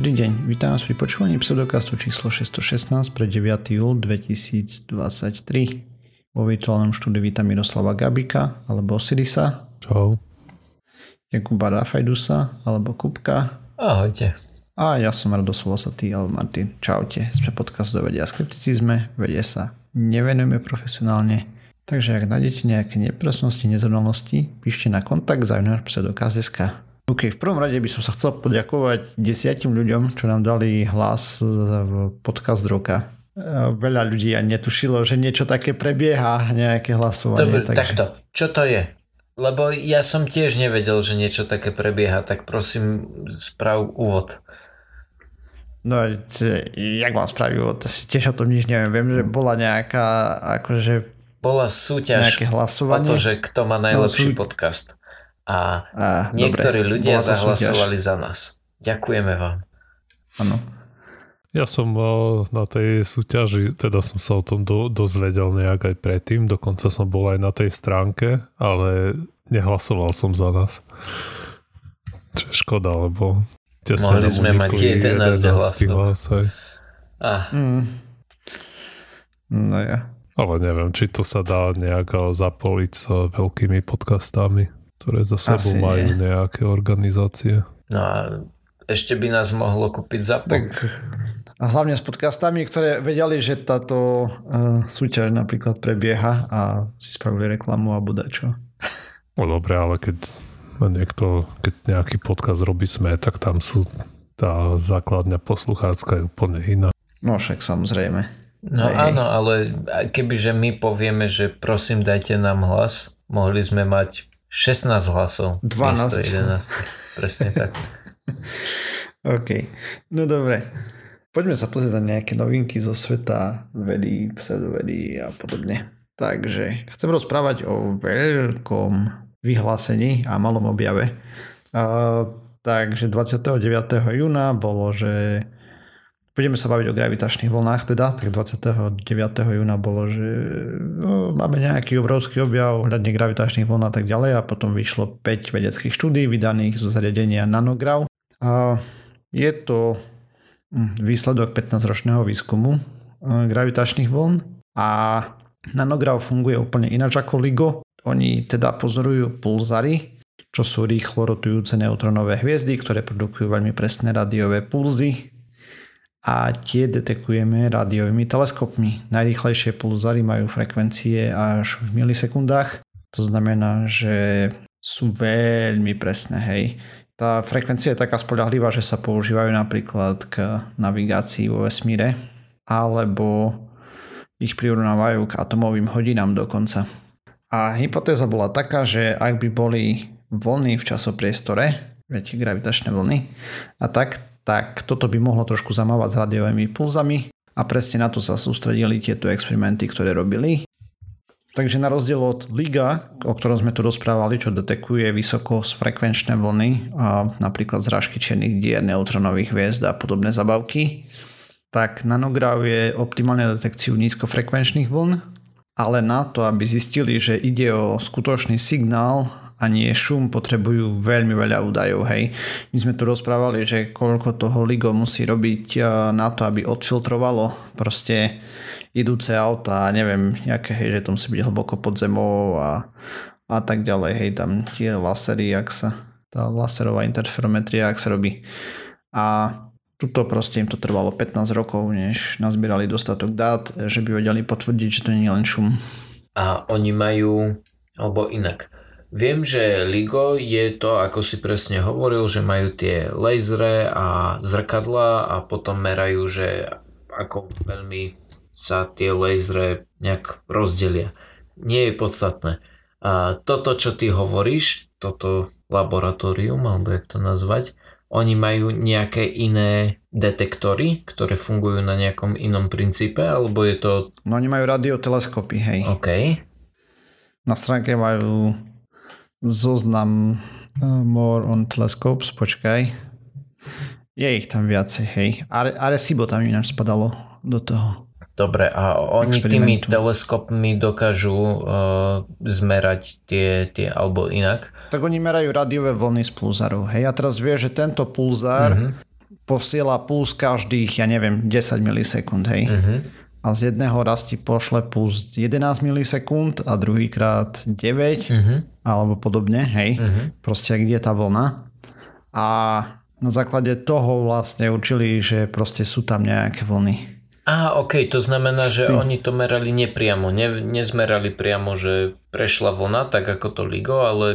Dobrý deň, vítam vás pri počúvaní pseudokastu číslo 616 pre 9. júl 2023. Vo virtuálnom štúdiu vítam Miroslava Gabika alebo Osirisa. Čau. Jakuba Rafajdusa alebo Kupka. Ahojte. A ja som Rados Vosatý alebo Martin. Čaute. Sme podcast do vedia skepticizme, vedie sa nevenujeme profesionálne. Takže ak nájdete nejaké nepresnosti, nezrovnalosti, píšte na kontakt zaujímavé pseudokaz.sk. OK, v prvom rade by som sa chcel poďakovať desiatim ľuďom, čo nám dali hlas v podcast roka. Veľa ľudí ani netušilo, že niečo také prebieha, nejaké hlasovanie. Dobre, takže... takto. Čo to je? Lebo ja som tiež nevedel, že niečo také prebieha, tak prosím, sprav úvod. No, jak mám spraviť úvod? Tiež o tom nič neviem. Viem, že bola nejaká, akože... Bola súťaž nejaké hlasovanie. o to, že kto má najlepší no, sú... podcast a, a niektorí dobre, ľudia zahlasovali súťaž. za nás. Ďakujeme vám. Áno. Ja som na tej súťaži, teda som sa o tom do, dozvedel nejak aj predtým, dokonca som bol aj na tej stránke, ale nehlasoval som za nás. Čo je škoda, lebo Mohli sme mať 11 hlasov. Hlas, ah. mm. No ja. Ale neviem, či to sa dá nejak zapoliť s veľkými podcastami ktoré za sebou Asi majú nie. nejaké organizácie. No a ešte by nás mohlo kúpiť za tak, A hlavne s podcastami, ktoré vedeli, že táto uh, súťaž napríklad prebieha a si spravili reklamu a bude čo. No dobre, ale keď niekto, keď nejaký podcast robí sme, tak tam sú tá základňa posluchácka je úplne iná. No však samozrejme. No Hej. áno, ale kebyže my povieme, že prosím dajte nám hlas, mohli sme mať 16 hlasov. 12. 11. Presne tak. OK. No dobre. Poďme sa pozrieť na nejaké novinky zo sveta vedy, pseudovedy a podobne. Takže chcem rozprávať o veľkom vyhlásení a malom objave. Uh, takže 29. júna bolo, že Budeme sa baviť o gravitačných vlnách teda, tak 29. júna bolo, že no, máme nejaký obrovský objav hľadne gravitačných vln a tak ďalej a potom vyšlo 5 vedeckých štúdí vydaných zo zariadenia Nanograv. A je to hm, výsledok 15-ročného výskumu e, gravitačných vln a Nanograv funguje úplne ináč ako LIGO. Oni teda pozorujú pulzary, čo sú rýchlo rotujúce neutronové hviezdy, ktoré produkujú veľmi presné rádiové pulzy a tie detekujeme rádiovými teleskopmi. Najrýchlejšie pulzary majú frekvencie až v milisekundách, to znamená, že sú veľmi presné, hej. Tá frekvencia je taká spolahlivá, že sa používajú napríklad k navigácii vo vesmíre, alebo ich prirovnávajú k atomovým hodinám dokonca. A hypotéza bola taká, že ak by boli vlny v časopriestore, viete, gravitačné vlny, a tak, tak toto by mohlo trošku zamávať s radiovými pulzami a presne na to sa sústredili tieto experimenty, ktoré robili. Takže na rozdiel od LIGA, o ktorom sme tu rozprávali, čo detekuje vysoko frekvenčné vlny, a napríklad zrážky čiernych dier, neutronových hviezd a podobné zabavky, tak nanograv je optimálne detekciu nízkofrekvenčných vln, ale na to, aby zistili, že ide o skutočný signál a nie šum, potrebujú veľmi veľa údajov. Hej. My sme tu rozprávali, že koľko toho LIGO musí robiť eh, na to, aby odfiltrovalo proste idúce auta a neviem, aké, hej, že to musí byť hlboko pod zemou a, a tak ďalej. Hej, tam tie lasery, ak sa, tá laserová interferometria, ak sa robí. A tuto proste im to trvalo 15 rokov, než nazbierali dostatok dát, že by vedeli potvrdiť, že to nie je len šum. A oni majú, alebo inak, Viem, že LIGO je to, ako si presne hovoril, že majú tie lasery a zrkadla a potom merajú, že ako veľmi sa tie lasery nejak rozdelia. Nie je podstatné. A toto, čo ty hovoríš, toto laboratórium, alebo jak to nazvať, oni majú nejaké iné detektory, ktoré fungujú na nejakom inom princípe, alebo je to... No oni majú radioteleskopy, hej. OK. Na stránke majú zoznam uh, More on Telescopes, počkaj. Je ich tam viacej, hej. Are, Arecibo tam ináč spadalo do toho. Dobre, a oni tými teleskopmi dokážu uh, zmerať tie, tie, alebo inak? Tak oni merajú radiové vlny z pulzárov, hej. A teraz vie, že tento pulzár mm-hmm. posiela puls každých, ja neviem, 10 milisekúnd, hej. Mhm. A z jedného raz ti pošle puls 11 milisekúnd a druhýkrát 9 Mhm. alebo podobne, hej. Mhm. Proste kde je tá vlna. A na základe toho vlastne učili, že proste sú tam nejaké vlny. Á, ok, to znamená, že oni to merali nepriamo. Ne, nezmerali priamo, že prešla vlna, tak ako to LIGO, ale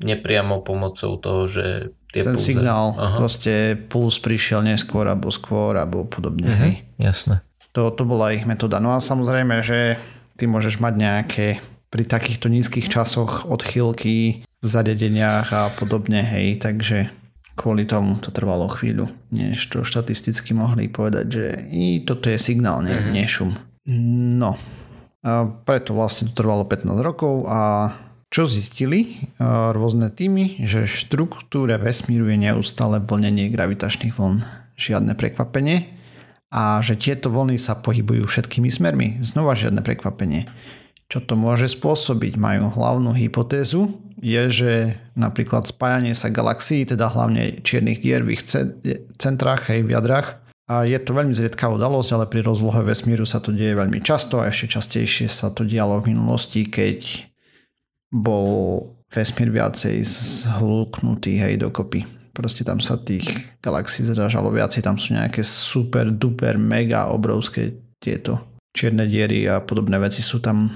nepriamo pomocou toho, že tie Ten pulze. signál, Aha. proste puls prišiel neskôr alebo skôr alebo podobne, Mhm, hej. Jasné. To, to bola ich metóda. No a samozrejme, že ty môžeš mať nejaké pri takýchto nízkych časoch odchýlky v zariadeniach a podobne, hej, takže kvôli tomu to trvalo chvíľu, než to štatisticky mohli povedať, že i toto je signál, ne, Mhm. nie šum. No, a preto vlastne to trvalo 15 rokov a čo zistili rôzne týmy, že v štruktúre vesmíru je neustále vlnenie gravitačných vln. Žiadne prekvapenie a že tieto vlny sa pohybujú všetkými smermi. Znova žiadne prekvapenie. Čo to môže spôsobiť? Majú hlavnú hypotézu, je, že napríklad spájanie sa galaxií, teda hlavne čiernych dier v ich ce- centrách, hej, v jadrach, a je to veľmi zriedkavá udalosť, ale pri rozlohe vesmíru sa to deje veľmi často a ešte častejšie sa to dialo v minulosti, keď bol vesmír viacej zhluknutý, hej, dokopy. Proste tam sa tých galaxií zražalo viacej, tam sú nejaké super, duper, mega obrovské tieto čierne diery a podobné veci sú tam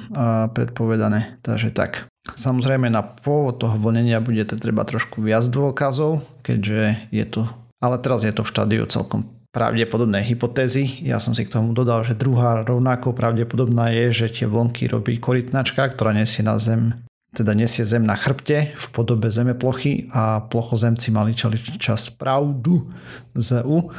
predpovedané. Takže tak. Samozrejme na pôvod toho vlnenia bude to treba trošku viac dôkazov, keďže je to, ale teraz je to v štádiu celkom pravdepodobné hypotézy. Ja som si k tomu dodal, že druhá rovnako pravdepodobná je, že tie vlnky robí korytnačka, ktorá nesie na zem teda nesie zem na chrbte v podobe zemeplochy a plochozemci mali čali čas pravdu z U.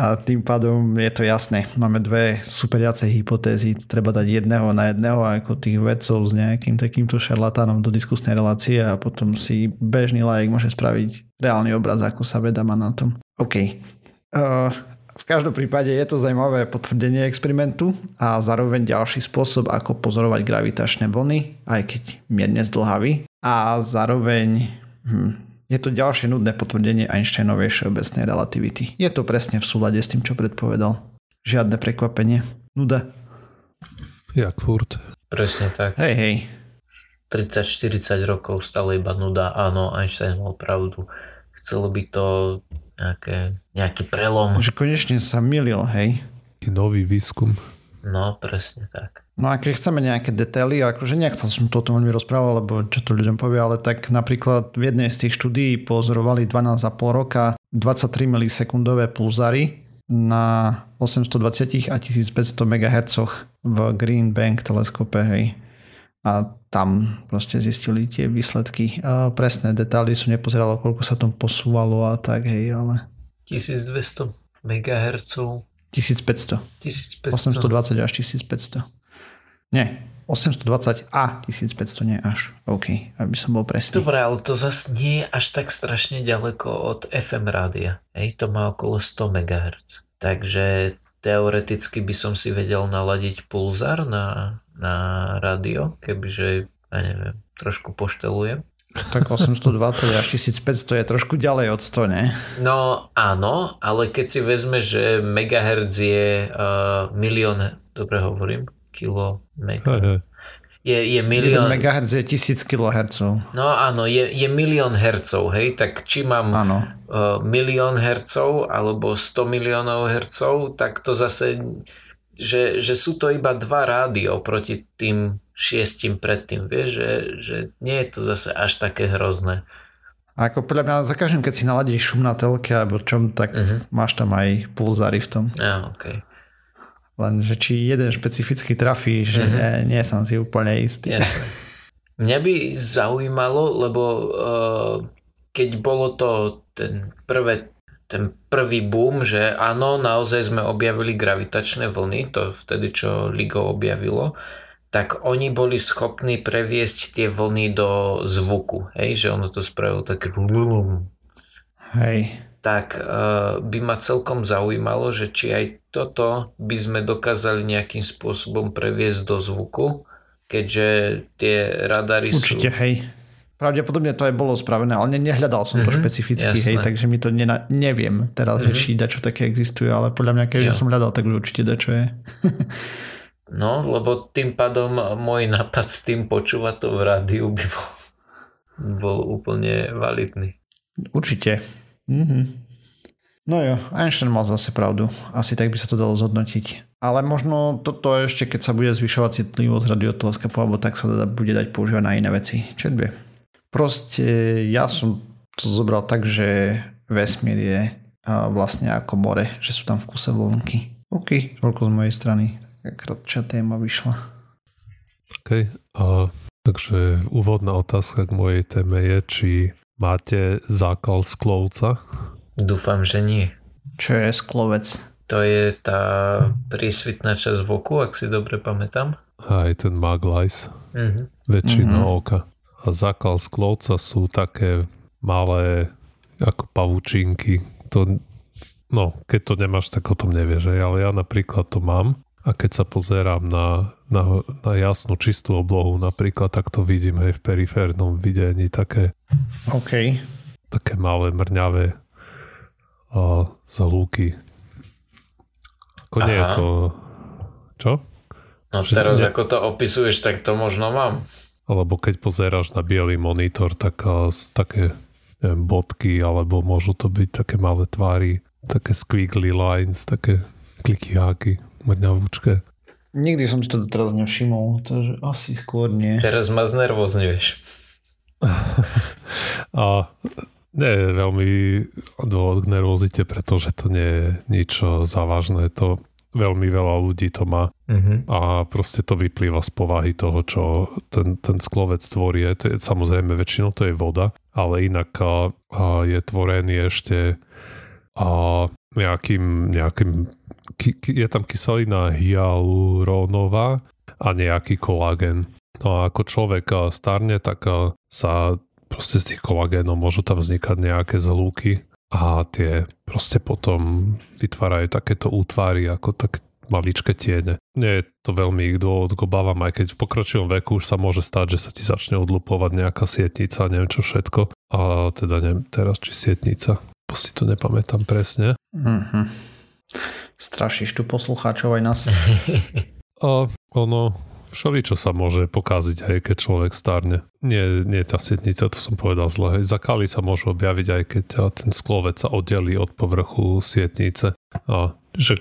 A tým pádom je to jasné. Máme dve superiace hypotézy. Treba dať jedného na jedného ako tých vedcov s nejakým takýmto šarlatánom do diskusnej relácie a potom si bežný laik môže spraviť reálny obraz, ako sa veda má na tom. OK. Uh, v každom prípade je to zaujímavé potvrdenie experimentu a zároveň ďalší spôsob, ako pozorovať gravitačné vlny, aj keď mierne zdlhavý. A zároveň hm, je to ďalšie nudné potvrdenie Einsteinovej všeobecnej relativity. Je to presne v súlade s tým, čo predpovedal. Žiadne prekvapenie. Nuda. Jak furt. Presne tak. Hej, hej. 30-40 rokov stále iba nuda. Áno, Einstein mal pravdu. Chcelo by to nejaké, nejaký prelom. Že konečne sa milil, hej. Nový výskum. No, presne tak. No a keď chceme nejaké detaily, akože nechcel som to o tom veľmi rozprával, lebo čo to ľuďom povie, ale tak napríklad v jednej z tých štúdií pozorovali 12,5 roka 23 milisekundové pulzary na 820 a 1500 MHz v Green Bank teleskope, hej. A tam proste zistili tie výsledky. A presné detaily som nepozeral, koľko sa tam posúvalo a tak, hej, ale 1200 MHz, 1500. 1500. 820 až 1500. Nie, 820 a 1500, nie až. OK, aby som bol presný. Dobre, ale to zase nie je až tak strašne ďaleko od FM rádia. Hej, to má okolo 100 MHz. Takže teoreticky by som si vedel naladiť pulzár na, na rádio, kebyže, ja neviem, trošku poštelujem. Tak 820 až 1500 je trošku ďalej od 100, ne? No áno, ale keď si vezme, že megahertz je uh, milión, dobre hovorím, kilo mega. Hej, hej. Je, je 1 milión, MHz je 1000 kHz. no áno, je, je milión hercov, hej, tak či mám Áno. uh, milión hercov alebo 100 miliónov hercov, tak to zase, že, že sú to iba dva rády oproti tým šiestim predtým, vieš, že, že nie je to zase až také hrozné. Ako podľa mňa za každým, keď si naladíš šum na telke alebo čom, tak Mhm. máš tam aj pulzári v tom. Ja, okay. Len, že či jeden špecificky trafí, že Mhm. nie, nie som si úplne istý. Jasné. Mňa by zaujímalo, lebo uh, keď bolo to ten prvé ten prvý boom, že áno, naozaj sme objavili gravitačné vlny, to vtedy, čo LIGO objavilo, tak oni boli schopní previesť tie vlny do zvuku, hej, že ono to spravilo také Hej. tak uh, by ma celkom zaujímalo, že či aj toto by sme dokázali nejakým spôsobom previesť do zvuku, keďže tie radary Určite, sú... hej. Pravdepodobne to aj bolo spravené, ale ne, nehľadal som to mm-hmm, špecificky, jasné. hej, takže mi to nena, neviem teraz, mm-hmm. že či dačo také existuje, ale podľa mňa, keď som hľadal, tak už určite dačo je. no, lebo tým pádom môj nápad s tým počúvať to v rádiu by bol, bol úplne validný. Určite. Mm-hmm. No jo, Einstein mal zase pravdu. Asi tak by sa to dalo zhodnotiť. Ale možno toto ešte, keď sa bude zvyšovať citlivosť radioteleskopu, alebo tak sa teda bude dať používať na iné veci. Čo je Proste ja som to zobral tak, že vesmír je vlastne ako more, že sú tam v kuse vlnky. OK, toľko z mojej strany. Krátčia téma vyšla. OK, a, takže úvodná otázka k mojej téme je, či máte zákal sklovca? Dúfam, že nie. Čo je sklovec? To je tá prísvitná časť v oku, ak si dobre pamätám. Aj ten maglajs. Mm-hmm. Väčšina mm-hmm. oka zákal sklovca sú také malé ako pavučinky. To, no, keď to nemáš, tak o tom nevieš. Ale ja napríklad to mám a keď sa pozerám na, na, na jasnú, čistú oblohu napríklad, tak to vidím aj v periférnom videní také, okay. také malé mrňavé a, zhlúky. Ako nie je to... Čo? No teraz, ako to opisuješ, tak to možno mám alebo keď pozeráš na biely monitor, tak také neviem, bodky, alebo môžu to byť také malé tvary, také squiggly lines, také klikyháky, mrňavúčke. Nikdy som si to teraz nevšimol, takže asi skôr nie. Teraz ma znervozňuješ. A nie je veľmi dôvod k nervozite, pretože to nie je nič závažné. To veľmi veľa ľudí to má uh-huh. a proste to vyplýva z povahy toho, čo ten, ten sklovec tvorí. To je, samozrejme väčšinou to je voda, ale inak a, a je tvorený ešte a nejakým, nejakým je tam kyselina hyalurónová a nejaký kolágen. No a ako človek starne, tak sa proste z tých kolagénov môžu tam vznikať nejaké zlúky a tie proste potom vytvárajú takéto útvary ako tak maličké tiene. Nie je to veľmi ich dôvod obávam, aj keď v pokročilom veku už sa môže stať, že sa ti začne odlupovať nejaká sietnica, neviem čo všetko. A teda neviem teraz, či sietnica. Si to nepamätám presne. Mm-hmm. Strašíš tu poslucháčov aj nás. a ono, všeličo sa môže pokaziť, hej, keď človek starne. Nie, nie tá sitnica, to som povedal zle. Hej. Sa môžu objaviť aj keď ten sklovec sa oddelí od povrchu sietnice. A, že,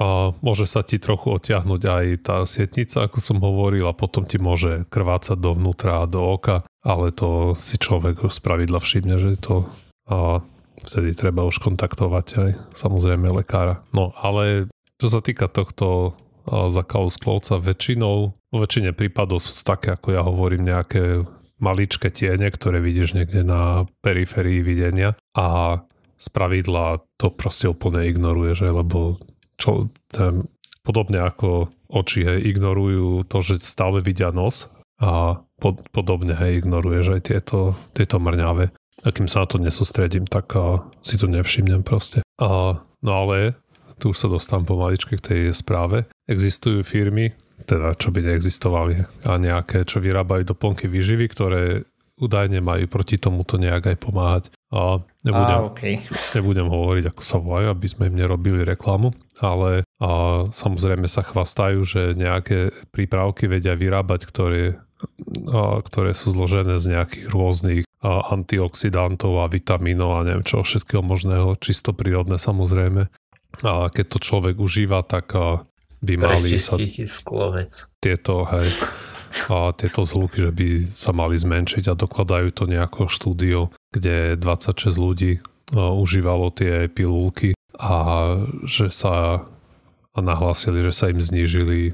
a môže sa ti trochu odtiahnuť aj tá sietnica, ako som hovoril, a potom ti môže krvácať dovnútra a do oka, ale to si človek z pravidla všimne, že to a vtedy treba už kontaktovať aj samozrejme lekára. No ale čo sa týka tohto za sklovca väčšinou, vo väčšine prípadov sú to také, ako ja hovorím, nejaké maličké tiene, ktoré vidíš niekde na periférii videnia a z pravidla to proste úplne ignoruje, že lebo čo, ten, podobne ako oči hej, ignorujú to, že stále vidia nos a pod, podobne hej, ignoruje, že aj tieto, tieto mrňave. A kým sa na to nesústredím, tak a, si to nevšimnem proste. A, no ale tu už sa dostávam pomaličke k tej správe. Existujú firmy, teda čo by neexistovali, a nejaké, čo vyrábajú doplnky výživy, ktoré údajne majú proti tomuto nejak aj pomáhať. A nebudem, a, okay. nebudem hovoriť, ako sa volajú, aby sme im nerobili reklamu, ale a samozrejme sa chvastajú, že nejaké prípravky vedia vyrábať, ktoré, a, ktoré sú zložené z nejakých rôznych a, antioxidantov a vitamínov a neviem čo, všetkého možného, čisto prírodné samozrejme a keď to človek užíva, tak by mali sa sklovec. tieto, hej, a tieto zvuky, že by sa mali zmenšiť a dokladajú to nejako štúdio, kde 26 ľudí užívalo tie pilulky a že sa a nahlásili, že sa im znížili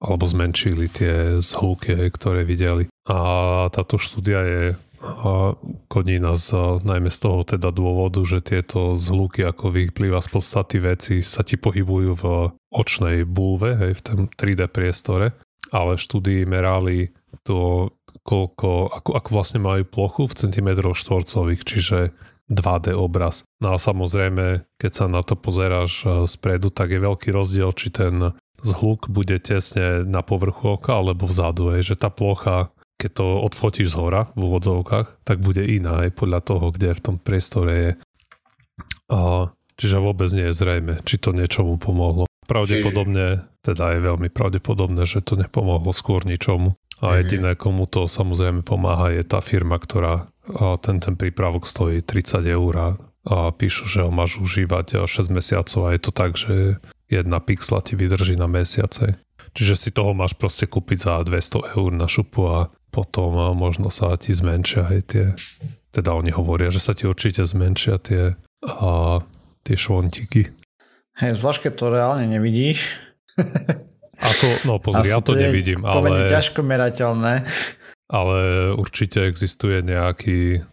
alebo zmenšili tie zhluky, ktoré videli. A táto štúdia je a koní nás najmä z toho teda dôvodu, že tieto zhluky ako vyplýva z podstaty veci sa ti pohybujú v očnej bulve, hej, v tom 3D priestore, ale v štúdii merali to, koľko, ako, ako vlastne majú plochu v centimetroch štvorcových, čiže 2D obraz. No a samozrejme, keď sa na to pozeráš spredu, tak je veľký rozdiel, či ten zhluk bude tesne na povrchu oka alebo vzadu, hej, že tá plocha keď to odfotíš z hora v úvodzovkách, tak bude iná aj podľa toho, kde v tom priestore je. A, čiže vôbec nie je zrejme, či to niečomu pomohlo. Pravdepodobne, teda je veľmi pravdepodobné, že to nepomohlo skôr ničomu. A mhm. jediné, komu to samozrejme pomáha, je tá firma, ktorá a ten, ten prípravok stojí 30 eur a, a píšu, že ho máš užívať 6 mesiacov a je to tak, že jedna pixla ti vydrží na mesiace. Čiže si toho máš proste kúpiť za 200 eur na šupu a potom možno sa ti zmenšia aj tie, teda oni hovoria, že sa ti určite zmenšia tie, a, tie švontiky. Hej, zvlášť keď to reálne nevidíš. Ako, no pozri, Asi ja to, to nevidím, ale... ťažko merateľné. Ale určite existuje nejaký,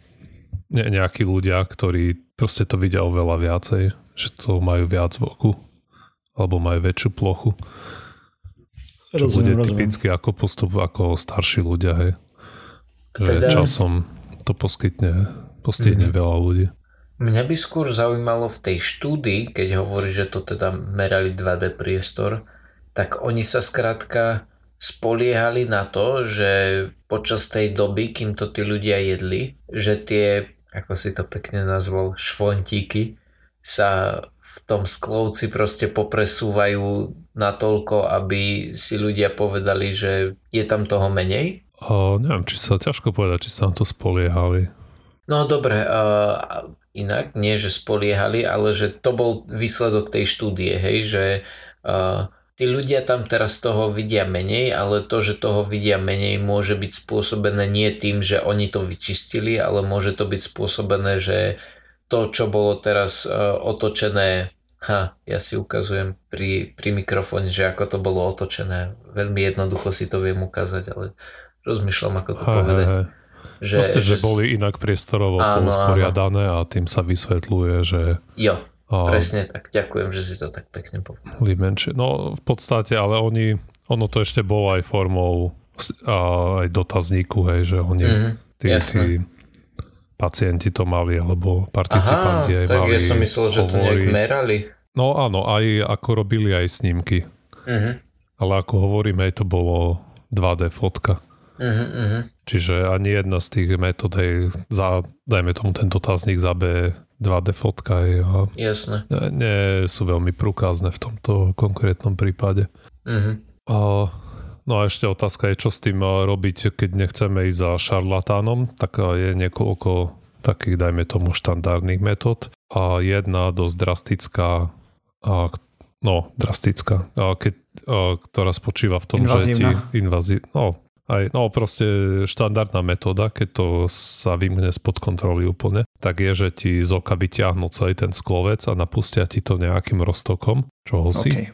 ne, nejakí ľudia, ktorí proste to vidia oveľa viacej, že to majú viac v oku, alebo majú väčšiu plochu. Čo rozumiem, bude rozumiem. typicky ako postup ako starší ľudia, hej. Že teda... časom to poskytne, postihne mm. veľa ľudí. Mňa by skôr zaujímalo v tej štúdii, keď hovorí, že to teda merali 2D priestor, tak oni sa skrátka spoliehali na to, že počas tej doby, kým to tí ľudia jedli, že tie, ako si to pekne nazval, švontíky sa v tom sklovci proste popresúvajú natoľko, aby si ľudia povedali, že je tam toho menej? O, neviem, či sa ťažko povedať, či sa na to spoliehali. No dobre, uh, inak, nie že spoliehali, ale že to bol výsledok tej štúdie, hej, že uh, tí ľudia tam teraz toho vidia menej, ale to, že toho vidia menej, môže byť spôsobené nie tým, že oni to vyčistili, ale môže to byť spôsobené, že to, čo bolo teraz uh, otočené, ha, ja si ukazujem pri, pri mikrofóne, že ako to bolo otočené. Veľmi jednoducho si to viem ukázať, ale rozmýšľam, ako to povedať. Hej, hej. Že, Proste, že, že boli inak priestorovo áno, usporiadané a tým sa vysvetľuje, že jo, a Presne tak, ďakujem, že si to tak pekne povedal. Menšie. No v podstate, ale oni, ono to ešte bolo aj formou a, aj dotazníku, hej, že oni, mm-hmm, tí, tí pacienti to mali, alebo participanti Aha, aj tak mali ja som myslel, že to nejak merali. No áno, aj ako robili aj snímky. Mm-hmm. Ale ako hovoríme, to bolo 2D fotka. Uh-huh, Čiže ani jedna z tých metód, hej, za, dajme tomu ten dotazník za B 2D fotka je, a Jasne. Nie, nie sú veľmi prukázne v tomto konkrétnom prípade. Uh-huh. A, no a ešte otázka je, čo s tým robiť, keď nechceme ísť za šarlatánom, tak je niekoľko takých, dajme tomu, štandardných metód. A jedna dosť drastická, a, no, drastická, a keď, a, ktorá spočíva v tom, Invazívna. že ti invazí, no, aj, no proste štandardná metóda, keď to sa vymne spod kontroly úplne, tak je, že ti z oka vyťahnú celý ten sklovec a napustia ti to nejakým roztokom, čo si. Okay.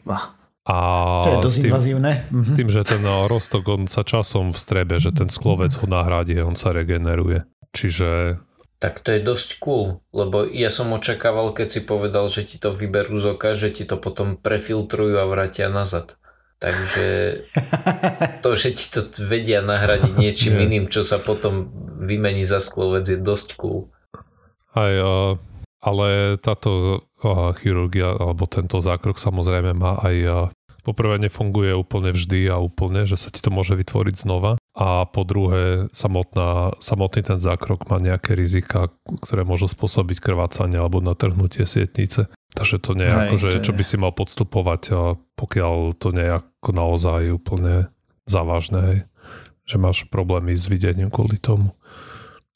A to je dosť s tým, invazívne. Mhm. S tým, že ten roztok, on sa časom vstrebe, že ten sklovec ho nahradí, on sa regeneruje. Čiže... Tak to je dosť cool, lebo ja som očakával, keď si povedal, že ti to vyberú z oka, že ti to potom prefiltrujú a vrátia nazad. Takže to, že ti to vedia nahradiť niečím iným, čo sa potom vymení za sklovec, je dosť cool. Aj, ale táto chirurgia, alebo tento zákrok samozrejme má aj poprvé nefunguje úplne vždy a úplne, že sa ti to môže vytvoriť znova a po druhé samotná, samotný ten zákrok má nejaké rizika, ktoré môžu spôsobiť krvácanie alebo natrhnutie sietnice. Takže to nie je ako, že čo by si mal podstupovať, pokiaľ to nie je ako naozaj úplne závažné, že máš problémy s videním kvôli tomu.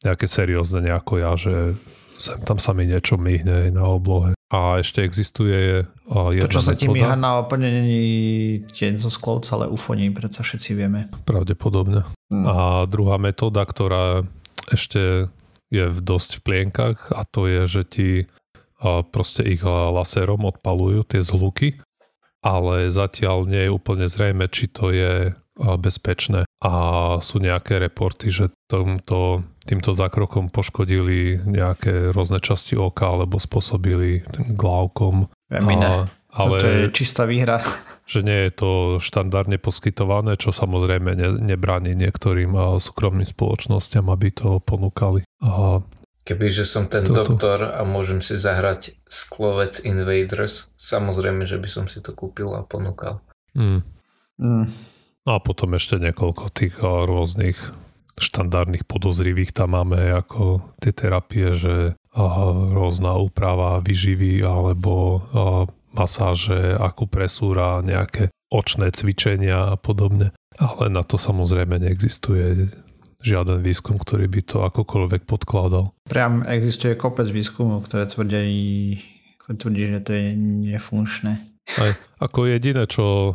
Nejaké seriózne nejako ja, že sem tam sa mi niečo myhne na oblohe. A ešte existuje jedna To, čo sa ti myha na úplne není deň zo sklovca, ale ufoní, predsa všetci vieme. Pravdepodobne. Hmm. A druhá metóda, ktorá ešte je v dosť v plienkach a to je, že ti proste ich laserom odpalujú tie zhluky, ale zatiaľ nie je úplne zrejme, či to je bezpečné a sú nejaké reporty, že tomto, týmto zákrokom poškodili nejaké rôzne časti oka alebo spôsobili ten glaukom. A, ale to je čistá výhra. Že nie je to štandardne poskytované, čo samozrejme ne, nebráni niektorým súkromným spoločnosťam, aby to ponúkali. A Kebyže som ten Toto. doktor a môžem si zahrať Sklovec Invaders, samozrejme, že by som si to kúpil a ponúkal. Mm. Mm. A potom ešte niekoľko tých rôznych štandardných podozrivých tam máme ako tie terapie, že rôzna úprava vyživy alebo masáže, akupresúra, nejaké očné cvičenia a podobne. Ale na to samozrejme neexistuje žiaden výskum, ktorý by to akokoľvek podkladal. Priam existuje kopec výskumov, ktoré tvrdia, ktoré tvrdí, že to je nefunkčné. Aj, ako jediné, čo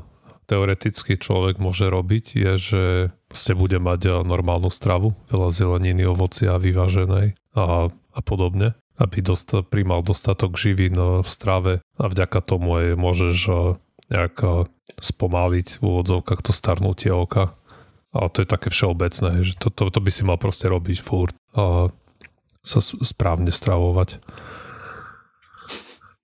teoreticky človek môže robiť, je, že ste bude mať eh, normálnu stravu, veľa zeleniny, ovocia vyváženej a, a podobne, aby dosta, primal dostatok živín eh, v strave a vďaka tomu aj môžeš eh, nejak spomaliť v úvodzovkách to starnutie oka. A to je také všeobecné, že to, to, to by si mal proste robiť furt a sa správne stravovať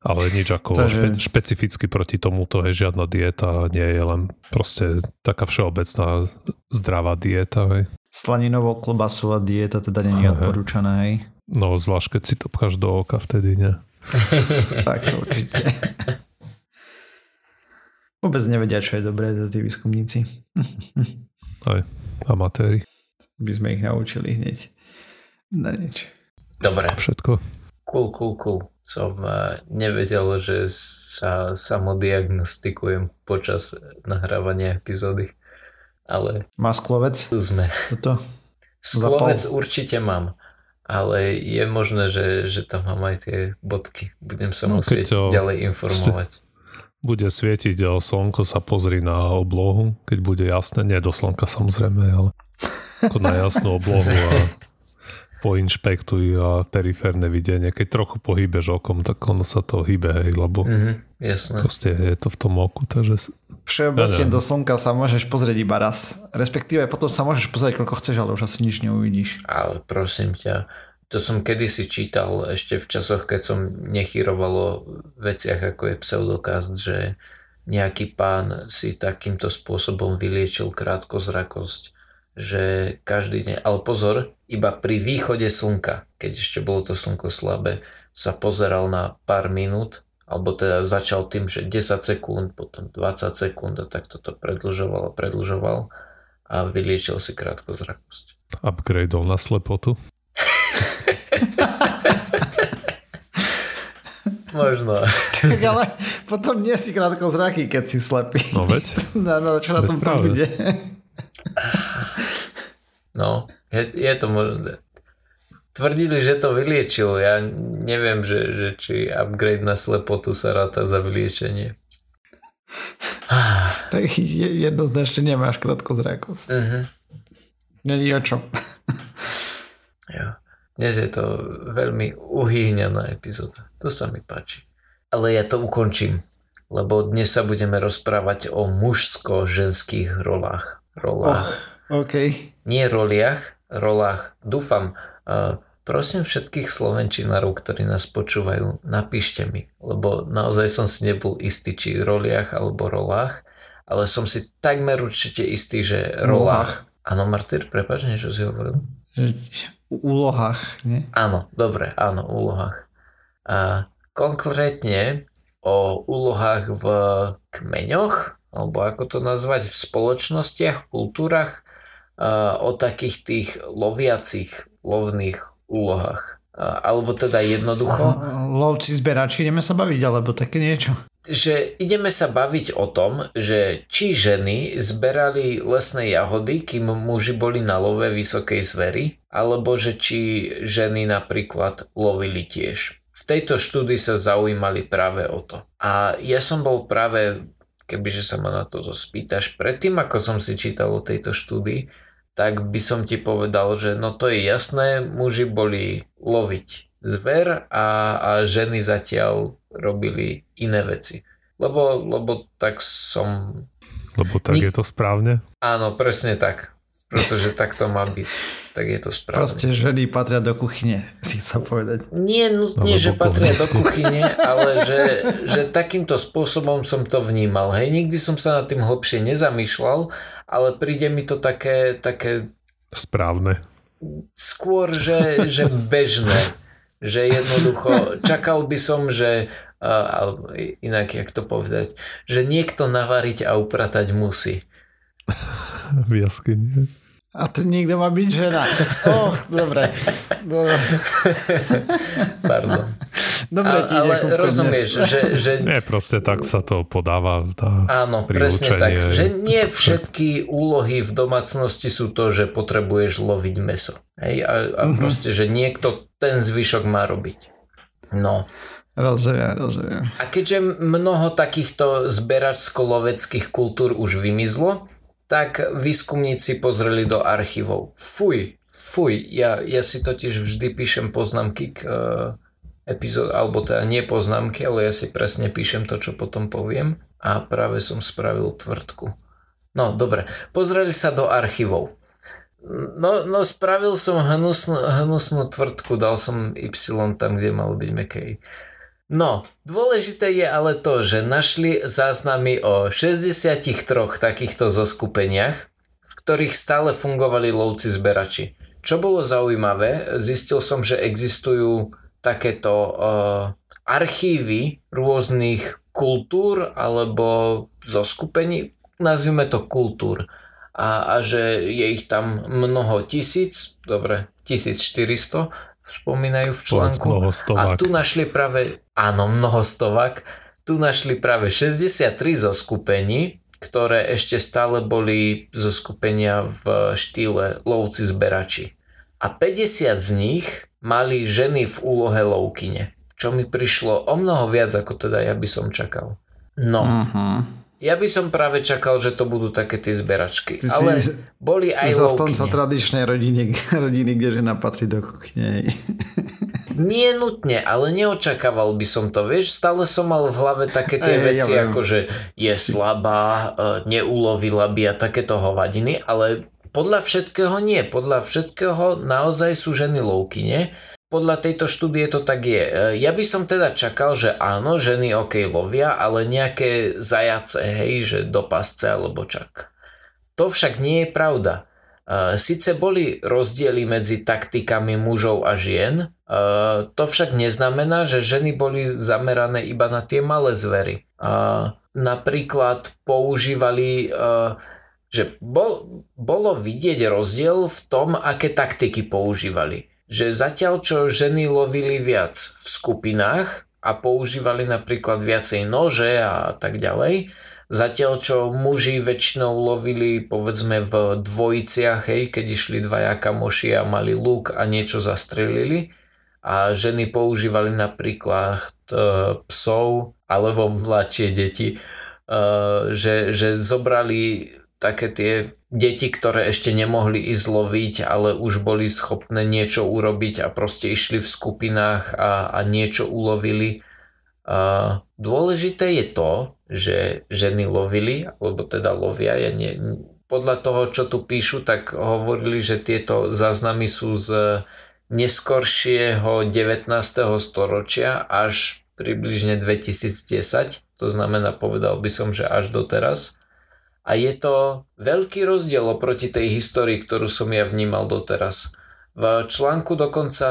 ale nič ako Takže... špe, špecificky proti tomuto je žiadna dieta, nie je len proste taká všeobecná zdravá dieta. Hej. Slaninovo-klobasová dieta teda nie je odporúčaná, hej? No, zvlášť keď si to pcháš do oka vtedy, nie? tak to určite. Vôbec nevedia, čo je dobré, to tí výskumníci. Aj, amatéri. By sme ich naučili hneď. Na nič. Dobre. Všetko. Cool, cool, cool som eh, nevedel, že sa samodiagnostikujem počas nahrávania epizódy. Ale... Má sklovec? Tu sme. Toto? Sklovec Zapal. určite mám. Ale je možné, že, že tam mám aj tie bodky. Budem sa no, musieť to ďalej informovať. Bude svietiť slnko, sa pozri na oblohu, keď bude jasné. Nie do slnka samozrejme, ale ako na jasnú oblohu a poinšpektuj a periférne videnie. Keď trochu pohýbeš okom, tak ono sa to hýbe, hej, lebo mm-hmm, jasné. proste je to v tom oku, takže... Všeobecne ja do slnka sa môžeš pozrieť iba raz. Respektíve potom sa môžeš pozrieť, koľko chceš, ale už asi nič neuvidíš. Ale prosím ťa, to som kedysi čítal ešte v časoch, keď som nechyroval o veciach ako je pseudokast, že nejaký pán si takýmto spôsobom vyliečil krátkozrakosť že každý deň, ale pozor, iba pri východe slnka, keď ešte bolo to slnko slabé, sa pozeral na pár minút, alebo teda začal tým, že 10 sekúnd, potom 20 sekúnd a tak toto predlžoval a predlžoval a vyliečil si krátkozrakosť. Upgradeol na slepotu? Možno. Tak ale potom nie si krátkozraký, keď si slepý. No veď. No, no čo na tom to bude? Je, je to možné. Tvrdili, že to vyliečilo. Ja neviem, že, že či upgrade na slepotu sa ráta za vyliečenie. Tak jednoznačne nemáš krátkozrakosť. Uh-huh. Není o čom. jo. Dnes je to veľmi uhýňaná epizóda. To sa mi páči. Ale ja to ukončím, lebo dnes sa budeme rozprávať o mužsko-ženských rolách. Rolách. Oh, okay nie roliach, rolách. Dúfam, prosím všetkých slovenčinárov, ktorí nás počúvajú, napíšte mi, lebo naozaj som si nebol istý, či roliach alebo rolách, ale som si takmer určite istý, že rolách. Áno, Martyr, prepáč, niečo si hovoril? úlohách, nie? Áno, dobre, áno, úlohách. A konkrétne o úlohách v kmeňoch, alebo ako to nazvať, v spoločnostiach, kultúrach, o takých tých loviacich lovných úlohách. Alebo teda jednoducho... Lovci, zberači, ideme sa baviť, alebo také niečo. Že ideme sa baviť o tom, že či ženy zberali lesné jahody, kým muži boli na love vysokej zvery, alebo že či ženy napríklad lovili tiež. V tejto štúdii sa zaujímali práve o to. A ja som bol práve, kebyže sa ma na toto spýtaš, predtým ako som si čítal o tejto štúdii, tak by som ti povedal, že no to je jasné, muži boli loviť zver a, a ženy zatiaľ robili iné veci. Lebo, lebo tak som... Lebo tak Nik... je to správne? Áno, presne tak. Pretože tak to má byť. Tak je to správne. Proste ženy patria do kuchyne, si chcem povedať. Nie nutne, že patria do kuchyne, ale že, že takýmto spôsobom som to vnímal. Hej, nikdy som sa nad tým hlbšie nezamýšľal, ale príde mi to také, také správne. Skôr, že, že bežné. Že jednoducho, čakal by som, že alebo inak, jak to povedať, že niekto navariť a upratať musí. V jaskyni. A to niekto má byť žena. Dobre. dobre. Pardon. Dobre, A, ale rozumieš, že, že... Nie, proste tak sa to podáva. Tá Áno, presne tak. Že nie všetky úlohy v domácnosti sú to, že potrebuješ loviť meso. Hej? A, a uh-huh. proste, že niekto ten zvyšok má robiť. No. Rozumiem, rozumiem. A keďže mnoho takýchto zberačsko-loveckých kultúr už vymizlo, tak výskumníci pozreli do archívov. Fuj, fuj, ja, ja si totiž vždy píšem poznámky k uh, epizód, alebo teda nie poznámky, ale ja si presne píšem to, čo potom poviem a práve som spravil tvrdku. No, dobre, pozreli sa do archívov. No, no spravil som hnusnú, hnusnú tvrdku, dal som Y tam, kde malo byť mekej. No, dôležité je ale to, že našli záznamy o 63 takýchto zoskupeniach, v ktorých stále fungovali lovci zberači. Čo bolo zaujímavé, zistil som, že existujú takéto uh, archívy rôznych kultúr alebo zoskupení, nazvime to kultúr. A, a že je ich tam mnoho tisíc, dobre, 1400, spomínajú v článku. A tu našli práve, áno, mnoho stovak, tu našli práve 63 zo skupení, ktoré ešte stále boli zo skupenia v štýle lovci zberači. A 50 z nich mali ženy v úlohe lovkyne, čo mi prišlo o mnoho viac, ako teda ja by som čakal. No. Uh-huh. Ja by som práve čakal, že to budú také tie zberačky. Ty ale si boli aj zastanca tradičnej rodiny, rodiny, kde žena patrí do kuchyne. Nie nutne, ale neočakával by som to. Vieš, stále som mal v hlave také tie Ej, veci, ja ako že je si... slabá, e, neulovila by a takéto hovadiny, ale podľa všetkého nie. Podľa všetkého naozaj sú ženy lovkyne podľa tejto štúdie to tak je. E, ja by som teda čakal, že áno, ženy ok lovia, ale nejaké zajace, hej, že do pasce alebo čak. To však nie je pravda. E, Sice boli rozdiely medzi taktikami mužov a žien, e, to však neznamená, že ženy boli zamerané iba na tie malé zvery. Napríklad používali že bol, bolo vidieť rozdiel v tom, aké taktiky používali že zatiaľ čo ženy lovili viac v skupinách a používali napríklad viacej nože a tak ďalej, zatiaľ čo muži väčšinou lovili povedzme v dvojiciach, hej, keď išli dvaja kamoši a mali luk a niečo zastrelili a ženy používali napríklad e, psov alebo mladšie deti, e, že, že zobrali také tie deti, ktoré ešte nemohli ísť loviť, ale už boli schopné niečo urobiť a proste išli v skupinách a, a niečo ulovili. A dôležité je to, že ženy lovili, alebo teda lovia, ja nie, podľa toho, čo tu píšu, tak hovorili, že tieto záznamy sú z neskoršieho 19. storočia až približne 2010, to znamená, povedal by som, že až doteraz a je to veľký rozdiel oproti tej histórii, ktorú som ja vnímal doteraz. V článku dokonca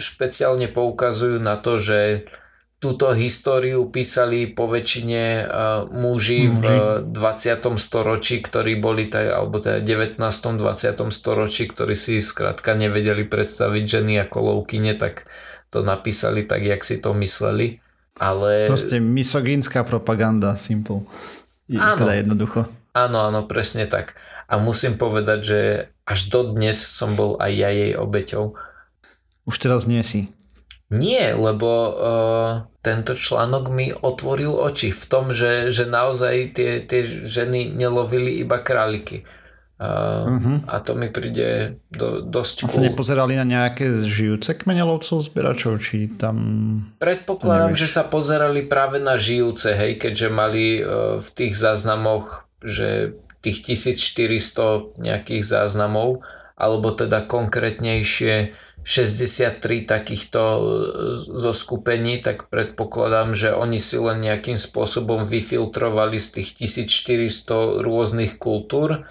špeciálne poukazujú na to, že túto históriu písali po väčšine muži, v 20. storočí, ktorí boli, taj, alebo teda 19. 20. storočí, ktorí si skrátka nevedeli predstaviť ženy ako lovkyne, tak to napísali tak, jak si to mysleli. Ale... Proste misogínska propaganda, simple. Áno. Teda jednoducho. Áno, áno, presne tak. A musím povedať, že až dodnes som bol aj ja jej obeťou. Už teraz nie si. Nie, lebo uh, tento článok mi otvoril oči v tom, že, že naozaj tie, tie ženy nelovili iba králiky. Uh, uh-huh. A to mi príde do, dosť A sa cool. nepozerali na nejaké žijúce kmene lovcov zberačov, či tam... Predpokladám, že sa pozerali práve na žijúce, hej, keďže mali uh, v tých záznamoch že tých 1400 nejakých záznamov, alebo teda konkrétnejšie 63 takýchto e, zo skupení, tak predpokladám, že oni si len nejakým spôsobom vyfiltrovali z tých 1400 rôznych kultúr,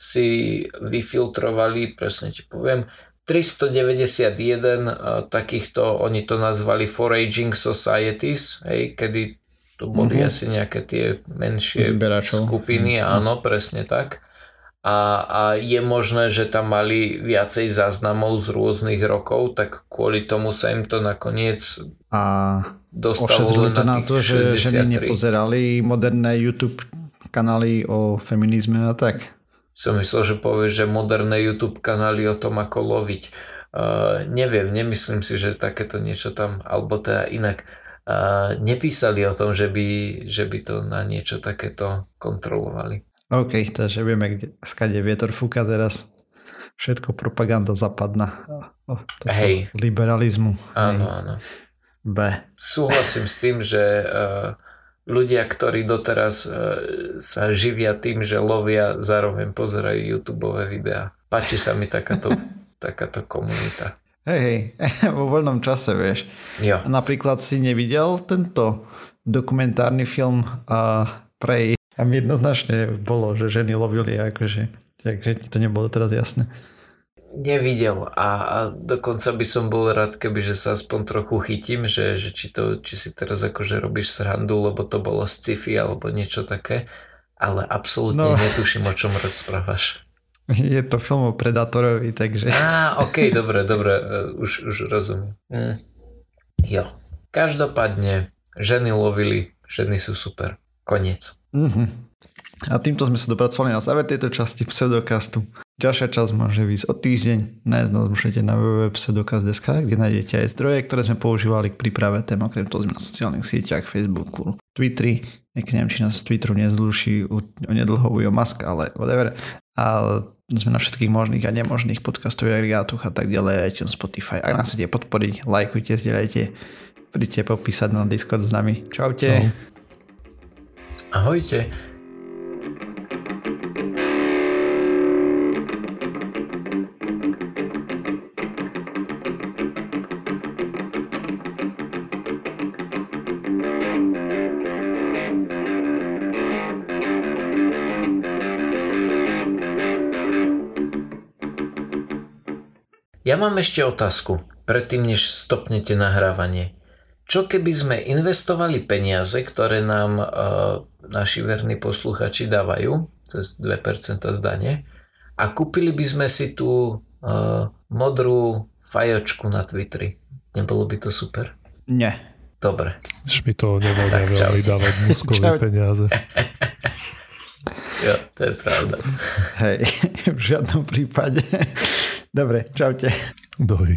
si vyfiltrovali, presne ti poviem, 391 e, takýchto, oni to nazvali foraging societies, hej, kedy to boli mm-hmm. asi nejaké tie menšie Zberačov. skupiny, mm-hmm. áno, presne tak. a, a je možné, že tam mali viacej záznamov z rôznych rokov, tak kvôli tomu sa im to nakoniec A dostalo to na na to, že ženy 63. nepozerali moderné YouTube kanály o feminizme a tak. Som myslel, že povieš, že moderné YouTube kanály o tom, ako loviť. Uh, neviem, nemyslím si, že takéto niečo tam, alebo teda inak, nepísali o tom, že by, že by to na niečo takéto kontrolovali. OK, takže vieme, kde, skade vietor fúka teraz. Všetko propaganda zapadná. Hej. Liberalizmu. Áno, Hej. áno. B. Súhlasím s tým, že uh, ľudia, ktorí doteraz uh, sa živia tým, že lovia, zároveň pozerajú YouTube videá. Páči sa mi takáto, takáto komunita. Hej, hej, vo voľnom čase, vieš. Jo. Napríklad si nevidel tento dokumentárny film uh, Prey. Tam jednoznačne bolo, že ženy lovili akože, takže to nebolo teraz jasné. Nevidel a, a dokonca by som bol rád, keby že sa aspoň trochu chytím, že, že či, to, či si teraz akože robíš srandu, lebo to bolo sci-fi alebo niečo také, ale absolútne No. netuším, o čom rozprávaš. Je to film o Predátorovi, takže... Á, ok, dobre, dobre, e, už, už rozumiem. Mm. Jo. Každopádne, ženy lovili, ženy sú super. Koniec. Mhm. A týmto sme sa dopracovali na záver tejto časti pseudokastu. Ďalšia časť môže výjsť o týždeň. Nájsť nás môžete na www.pseudokast.sk, kde nájdete aj zdroje, ktoré sme používali k príprave tém. Okrem toho sme na sociálnych sieťach, Facebooku, Twitteri. Niekde neviem, či nás z Twitteru nezluší o nedlho Ujo Musk, ale whatever. A sme na všetkých možných a nemožných podcastových agregátoch a tak ďalej, iTunes, Spotify. Ak nás chcete podporiť, lajkujte, zdieľajte, príďte popísať na Discord s nami. Čaute. Čau. Ahojte. Ja mám ešte otázku, predtým než stopnete nahrávanie. Čo keby sme investovali peniaze, ktoré nám uh, naši verní posluchači dávajú, cez 2% zdanie, a kúpili by sme si tú uh, modrú fajočku na Twitteri. Nebolo by to super? Nie. Dobre. Už mi to čau. veľmi dávať muskové peniaze. Jo, to je pravda. Hej, v žiadnom prípade. Dobre, čaute. Dovi.